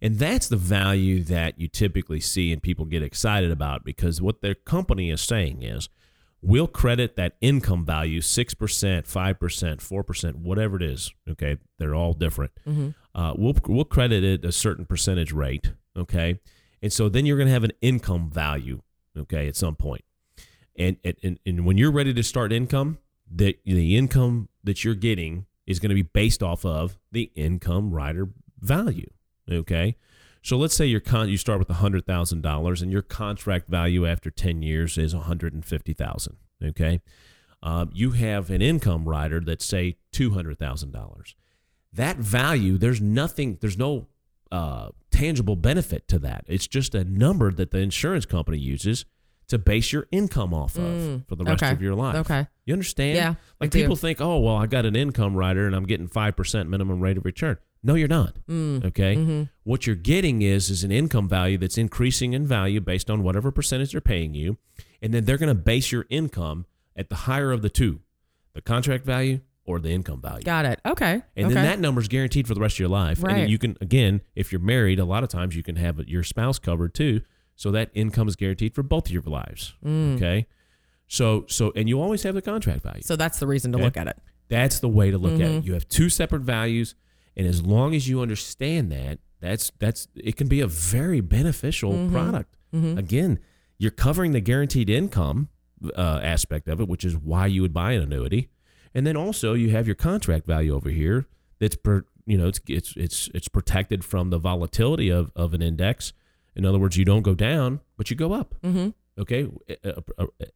and that's the value that you typically see and people get excited about because what their company is saying is, we'll credit that income value six percent, five percent, four percent, whatever it is. Okay, they're all different. Uh, we'll we'll credit it a certain percentage rate. Okay, and so then you're going to have an income value. Okay, at some point and, and and when you're ready to start income, the the income that you're getting is going to be based off of the income rider value. Okay, so let's say your con you start with hundred thousand dollars and your contract value after ten years is one hundred and fifty thousand. Okay, um, you have an income rider that's say two hundred thousand dollars. That value, there's nothing, there's no uh, tangible benefit to that. It's just a number that the insurance company uses to base your income off of for the rest okay. of your life. Okay. You understand? Yeah, Like I do. people think, oh, well, I got an income rider and I'm getting 5% minimum rate of return. No, you're not. Mm. Okay. Mm-hmm. What you're getting is is an income value that's increasing in value based on whatever percentage they're paying you, and then they're going to base your income at the higher of the two, the contract value or the income value. Got it. Okay. And okay. then that number is guaranteed for the rest of your life. Right. And then you can, again, if you're married, a lot of times you can have your spouse covered too. So that income is guaranteed for both of your lives. Okay. So, so, and you always have the contract value. So that's the reason to Okay. look at it. That's the way to look at Mm-hmm. it. You have two separate values. And as long as you understand that, that's, that's, it can be a very beneficial Mm-hmm. product. Again, you're covering the guaranteed income uh, aspect of it, which is why you would buy an annuity. And then also you have your contract value over here that's per, you know it's it's it's it's protected from the volatility of, of an index. In other words, you don't go down, but you go up. Mm-hmm. Okay,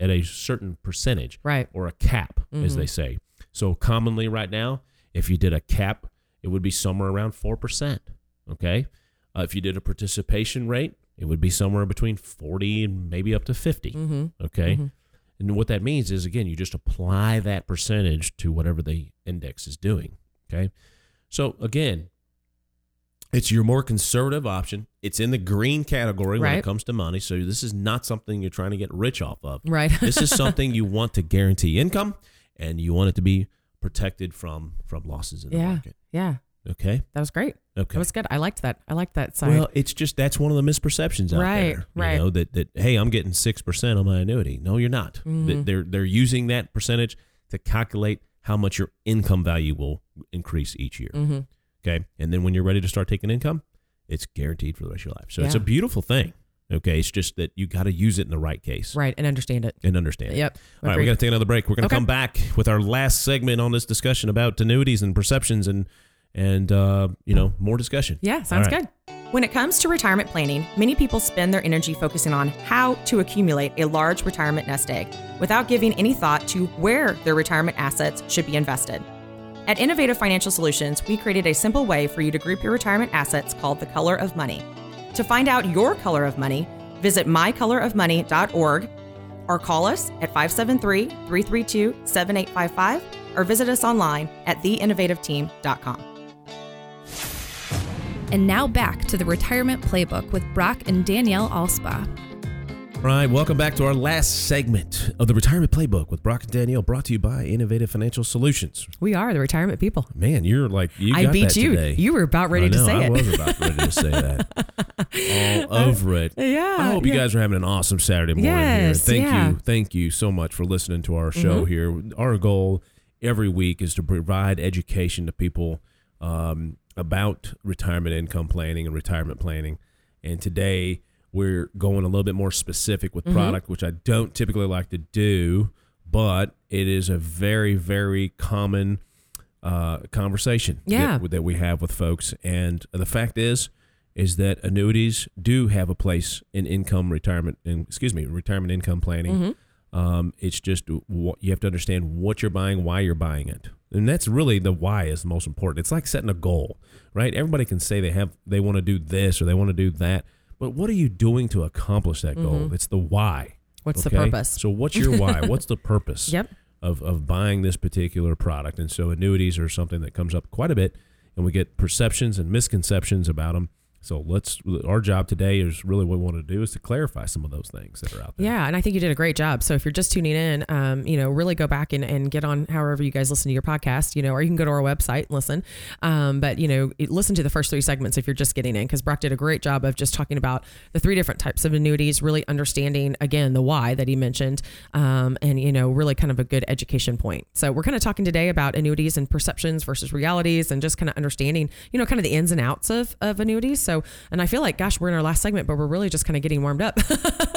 at a, certain percentage, Right. or a cap, as they say. So commonly right now, if you did a cap, it would be somewhere around four percent. Okay, uh, if you did a participation rate it would be somewhere between 40 and maybe up to 50. Mm-hmm. Okay. And what that means is, again, you just apply that percentage to whatever the index is doing. Okay. So, again, it's your more conservative option. It's in the green category when Right. it comes to money. So, this is not something you're trying to get rich off of. Right. this is something you want to guarantee income and you want it to be protected from from losses in the yeah. market. Yeah. Okay. That was great. Okay. That was good. I liked that. I liked that side. Well, it's just that's one of the misperceptions out Right, there. right. You know that that hey, I'm getting six percent on my annuity. No, you're not. Mm-hmm. They're they're using that percentage to calculate how much your income value will increase each year. mm-hmm. Okay, and then when you're ready to start taking income, it's guaranteed for the rest of your life. So it's a beautiful thing. Okay, it's just that you got to use it in the right case right. And understand it. and understand. it. Yep. All right, Agreed. we got to take another break. We're going to Okay. come back with our last segment on this discussion about annuities and perceptions and and uh, you know more discussion. Yeah. Sounds right. good. When it comes to retirement planning, many people spend their energy focusing on how to accumulate a large retirement nest egg without giving any thought to where their retirement assets should be invested. At Innovative Financial Solutions, we created a simple way for you to group your retirement assets called the Color of Money. To find out your color of money, visit mycolorofmoney.org or call us at 573 332 7855 or visit us online at theinnovativeteam.com. And now back to the Retirement Playbook with Brock and Danielle Alspa. All right, welcome back to our last segment of the Retirement Playbook with Brock and Danielle, brought to you by Innovative Financial Solutions. We are the retirement people. Man, you're like you I got beat that you. today. You were about ready I to say I it. I was about ready to say that. All over it. Yeah, I hope you guys are having an awesome Saturday morning here. Thank yeah. you, thank you so much for listening to our show Mm-hmm. here. Our goal every week is to provide education to people um, about retirement income planning and retirement planning. And today we're going a little bit more specific with Mm-hmm. product, which I don't typically like to do, but it is a very, very common uh, conversation Yeah. that, that we have with folks. And the fact is, is that annuities do have a place in income retirement, in, excuse me, retirement income planning. Mm-hmm. Um, it's just what you have to understand what you're buying, why you're buying it, and that's really the why is the most important. It's like setting a goal, right? Everybody can say they have they want to do this or they want to do that, but what are you doing to accomplish that goal? It's the why. Mm-hmm. What's the purpose? So what's your why? what's the purpose? Yep. of, of buying this particular product. And so annuities are something that comes up quite a bit, and we get perceptions and misconceptions about them. So let's our job today is really what we want to do is to clarify some of those things that are out there. Yeah, and I think you did a great job. So if you're just tuning in, um, you know, really go back and, and get on however you guys listen to your podcast, you know, or you can go to our website and listen. Um, but you know, listen to the first three segments if you're just getting in, because Brock did a great job of just talking about the three different types of annuities, really understanding again the why that he mentioned, um, and you know, really kind of a good education point. So we're kind of talking today about annuities and perceptions versus realities, and just kind of understanding, you know, kind of the ins and outs of of annuities. So, and I feel like, gosh, we're in our last segment, but we're really just kind of getting warmed up.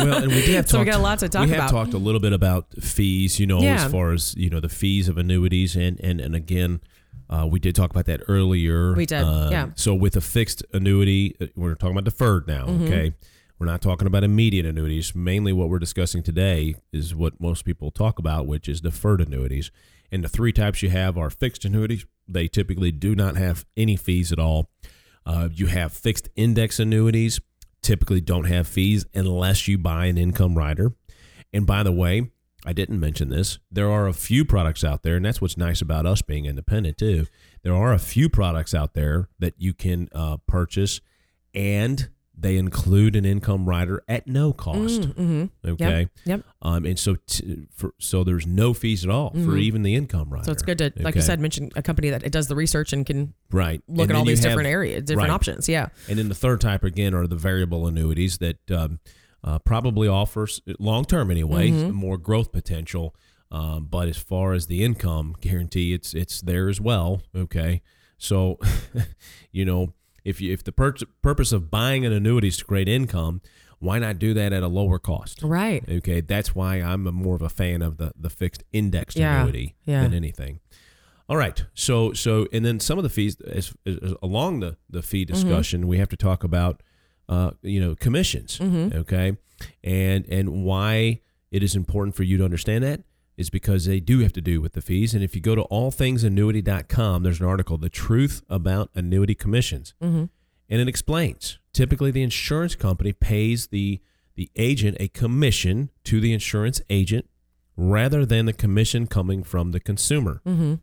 Well, and we did have So we talked, got a lot to talk we have about. talked a little bit about fees, you know, Yeah. as far as you know the fees of annuities, and and and again, uh, we did talk about that earlier. We did, Uh, yeah. So with a fixed annuity, uh, we're talking about deferred now. Mm-hmm. Okay. We're not talking about immediate annuities. Mainly, what we're discussing today is what most people talk about, which is deferred annuities. And the three types you have are fixed annuities. They typically do not have any fees at all. Uh, you have fixed index annuities, typically don't have fees unless you buy an income rider. And by the way, I didn't mention this. There are a few products out there, and that's what's nice about us being independent too. There are a few products out there that you can uh, purchase, and they include an income rider at no cost. mm-hmm. Okay, Yep. um, and so t- for, so there's no fees at all for even the income rider. Mm-hmm. So it's good to, like you said, mention a company that it does the research and can right? look And at all these have- different areas, different right. options. Yeah. And then the third type again are the variable annuities that um, uh, probably offers long term anyway Mm-hmm. more growth potential. Um, but as far as the income guarantee, it's it's there as well. Okay, so you know if you if the pur- purpose of buying an annuity is to create income, why not do that at a lower cost? Right. Okay, that's why I'm a more of a fan of the the fixed indexed Yeah, annuity yeah. than anything. All right, so so and then some of the fees as, as along the the fee Mm-hmm. discussion, we have to talk about uh, you know commissions. Mm-hmm. Okay, and and why it is important for you to understand that is because they do have to do with the fees. And if you go to allthingsannuity.com, there's an article, "The Truth About Annuity Commissions," Mm-hmm. and it explains typically the insurance company pays the the agent a commission to the insurance agent rather than the commission coming from the consumer. Mm-hmm.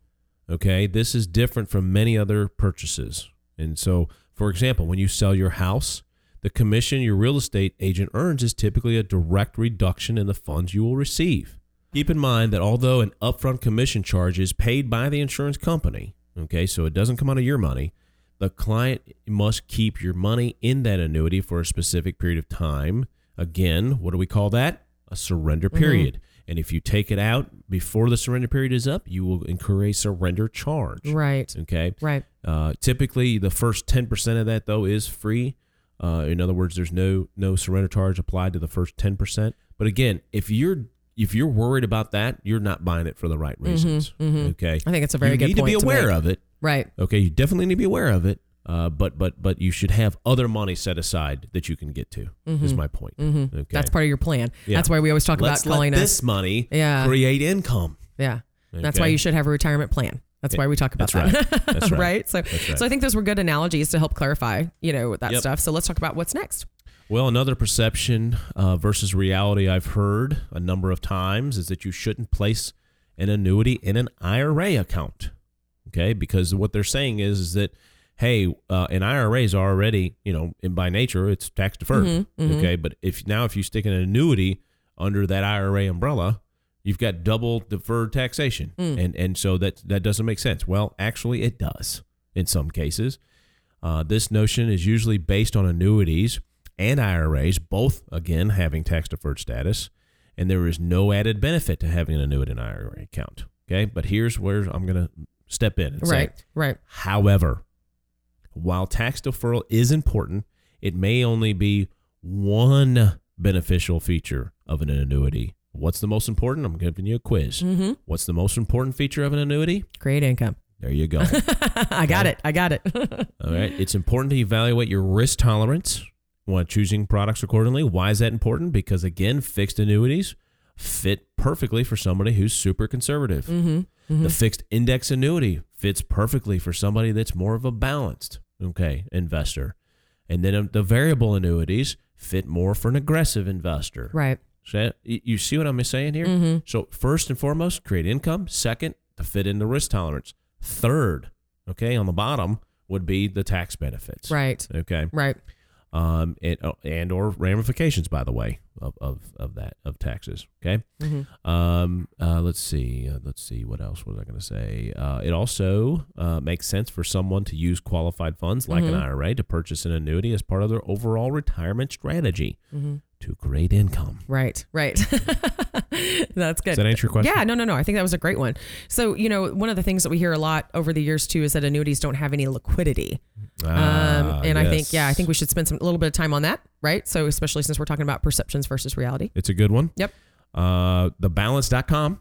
Okay, this is different from many other purchases. And so, for example, when you sell your house, the commission your real estate agent earns is typically a direct reduction in the funds you will receive. Keep in mind that although an upfront commission charge is paid by the insurance company, okay, so it doesn't come out of your money, the client must keep your money in that annuity for a specific period of time. Again, what do we call that? A surrender period. And if you take it out before the surrender period is up, you will incur a surrender charge. Right. Okay. Right. Uh, typically, the first ten percent of that though is free. Uh, in other words, there's no no surrender charge applied to the first ten percent. But again, if you're if you're worried about that, you're not buying it for the right reasons. Okay. I think it's a very you good You need to be point to aware of it. Right. Okay, you definitely need to be aware of it. Uh, but but but you should have other money set aside that you can get to. Is my point. Okay. Mm-hmm. That's part of your plan. Yeah. That's why we always talk Let's about calling us. this money Yeah. create income. Yeah. That's why you should have a retirement plan. That's why we talk about That's that. right. That's right. So, That's right. so I think those were good analogies to help clarify, you know, that Yep. stuff. So let's talk about what's next. Well, another perception uh, versus reality I've heard a number of times is that you shouldn't place an annuity in an IRA account. Okay, because what they're saying is, is that hey, uh, an IRA is already you know in by nature it's tax deferred. Mm-hmm, Okay, but if now if you stick an annuity under that IRA umbrella, you've got double deferred taxation, Mm. and and so that that doesn't make sense. Well, actually, it does in some cases. Uh, this notion is usually based on annuities and IRAs, both again having tax deferred status, and there is no added benefit to having an annuity and IRA account. Okay, but here's where I'm going to step in and say, Right. Right. However, while tax deferral is important, it may only be one beneficial feature of an annuity. What's the most important? I'm giving you a quiz. Mm-hmm. What's the most important feature of an annuity? Great income. There you go. I got it. I got it. All right. It's important to evaluate your risk tolerance when choosing products accordingly. Why is that important? Because again, fixed annuities fit perfectly for somebody who's super conservative. mm-hmm. The fixed index annuity fits perfectly for somebody that's more of a balanced, okay, investor. And then um, the variable annuities fit more for an aggressive investor. Right. So you see what I'm saying here? Mm-hmm. So first and foremost, create income. Second, to fit in the risk tolerance. Third, okay, on the bottom would be the tax benefits. Right. Okay. Right. Um, and, uh, and or ramifications, by the way, of, of, of that of taxes. Okay. Mm-hmm. Um, uh, let's see. Uh, let's see. What else was I going to say? Uh, it also uh, makes sense for someone to use qualified funds like an IRA to purchase an annuity as part of their overall retirement strategy Mm-hmm. To great income. Right. Right. That's good. Does that answer your question? Yeah, no, no, no. I think that was a great one. So, you know, one of the things that we hear a lot over the years too is that annuities don't have any liquidity. Um, Ah, and I think, yeah, I think we should spend some a little bit of time on that, right? So, especially since we're talking about perceptions versus reality. It's a good one. Yep. Uh, thebalance.com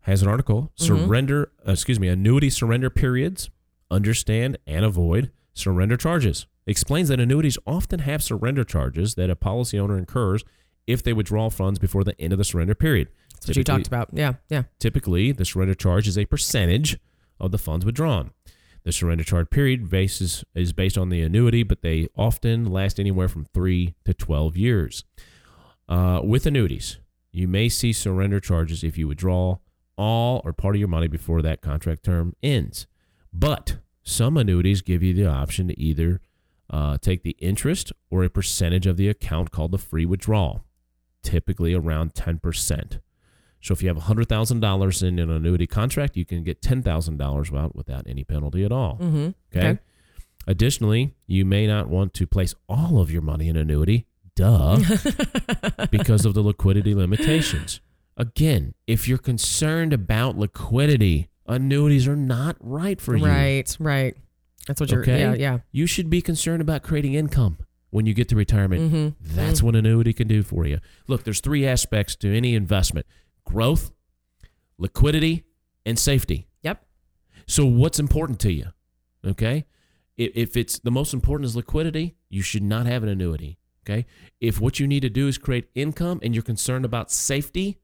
has an article Mm-hmm. surrender, uh, excuse me, annuity surrender periods, understand and avoid surrender charges. Explains that annuities often have surrender charges that a policy owner incurs if they withdraw funds before the end of the surrender period. That's what you talked about. Yeah. Yeah. Typically, the surrender charge is a percentage of the funds withdrawn. The surrender charge period basis is based on the annuity, but they often last anywhere from three to 12 years. Uh, with annuities, you may see surrender charges if you withdraw all or part of your money before that contract term ends. But some annuities give you the option to either uh, take the interest or a percentage of the account called the free withdrawal, typically around 10%. So if you have $100,000 in an annuity contract, you can get $10,000 out without any penalty at all. Mm-hmm. Okay? Okay. Additionally, you may not want to place all of your money in annuity, duh, because of the liquidity limitations. Again, if you're concerned about liquidity, annuities are not right for you. Right. Right. That's what you're, Okay. yeah. Yeah. You should be concerned about creating income when you get to retirement. Mm-hmm. That's what annuity can do for you. Look, there's three aspects to any investment growth, liquidity, and safety. Yep. So, what's important to you? Okay. If, if it's the most important is liquidity, you should not have an annuity. Okay. If what you need to do is create income and you're concerned about safety,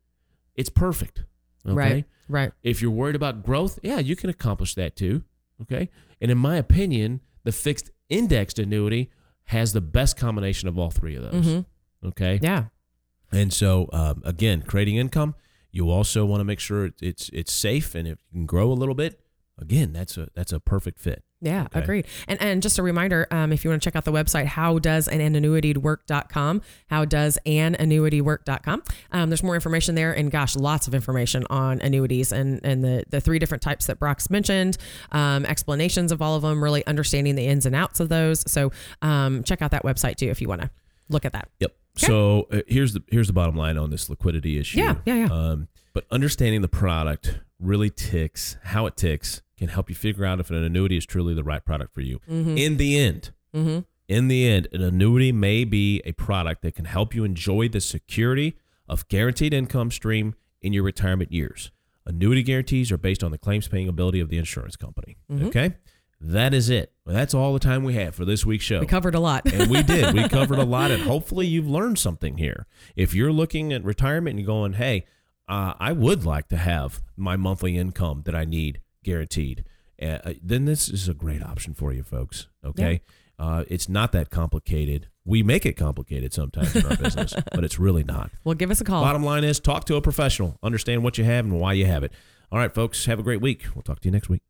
it's perfect. Okay. Right. Right. If you're worried about growth, yeah, you can accomplish that too. Okay. And in my opinion, the fixed indexed annuity has the best combination of all three of those. Okay. Yeah. And so, um, again, creating income, you also want to make sure it's it's safe and if you can grow a little bit. Again, that's a that's a perfect fit. Yeah, Okay. agreed. And and just a reminder, um, if you want to check out the website, how does an annuity work.com, how does an annuity work.com. Um, there's more information there and gosh, lots of information on annuities and, and the, the three different types that Brock's mentioned, um, explanations of all of them, really understanding the ins and outs of those. So um, check out that website too if you want to look at that. Yep. So uh, here's the here's the bottom line on this liquidity issue. Yeah, yeah, yeah. Um, but understanding the product really ticks, how it ticks, can help you figure out if an annuity is truly the right product for you. Mm-hmm. In the end, in the end, an annuity may be a product that can help you enjoy the security of guaranteed income stream in your retirement years. Annuity guarantees are based on the claims paying ability of the insurance company. Mm-hmm. Okay, that is it. Well, that's all the time we have for this week's show We covered a lot. and we did. We covered a lot, and hopefully you've learned something here. If you're looking at retirement and you're going, hey, uh, I would like to have my monthly income that I need guaranteed, uh, then this is a great option for you, folks. Okay. Uh, it's not that complicated. We make it complicated sometimes in our business, but it's really not. well, give us a call. Bottom line is talk to a professional, understand what you have and why you have it. All right, folks, have a great week. We'll talk to you next week.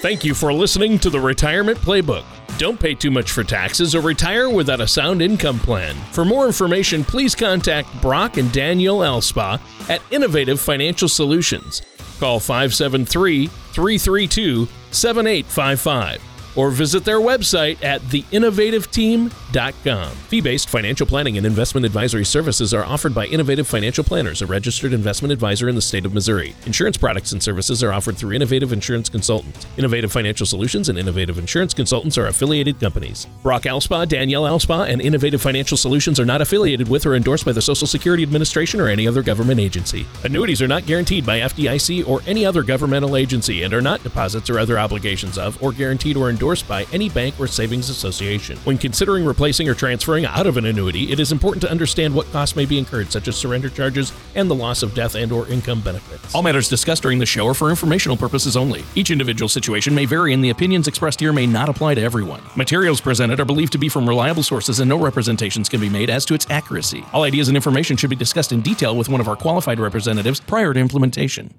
Thank you for listening to the Retirement Playbook. Don't pay too much for taxes or retire without a sound income plan. For more information, please contact Brock and Daniel Alspa at Innovative Financial Solutions. Call 573 332 7855 or visit their website at theinnovativeteam.com. Fee based financial planning and investment advisory services are offered by Innovative Financial Planners, a registered investment advisor in the state of Missouri. Insurance products and services are offered through Innovative Insurance Consultants. Innovative Financial Solutions and Innovative Insurance Consultants are affiliated companies. Brock Alspa, Danielle Alspa, and Innovative Financial Solutions are not affiliated with or endorsed by the Social Security Administration or any other government agency. Annuities are not guaranteed by FDIC or any other governmental agency and are not deposits or other obligations of or guaranteed or endorsed by any bank or savings association. When considering replacing or transferring out of an annuity, it is important to understand what costs may be incurred, such as surrender charges and the loss of death and or income benefits. All matters discussed during the show are for informational purposes only. Each individual situation may vary and the opinions expressed here may not apply to everyone. Materials presented are believed to be from reliable sources and no representations can be made as to its accuracy. All ideas and information should be discussed in detail with one of our qualified representatives prior to implementation.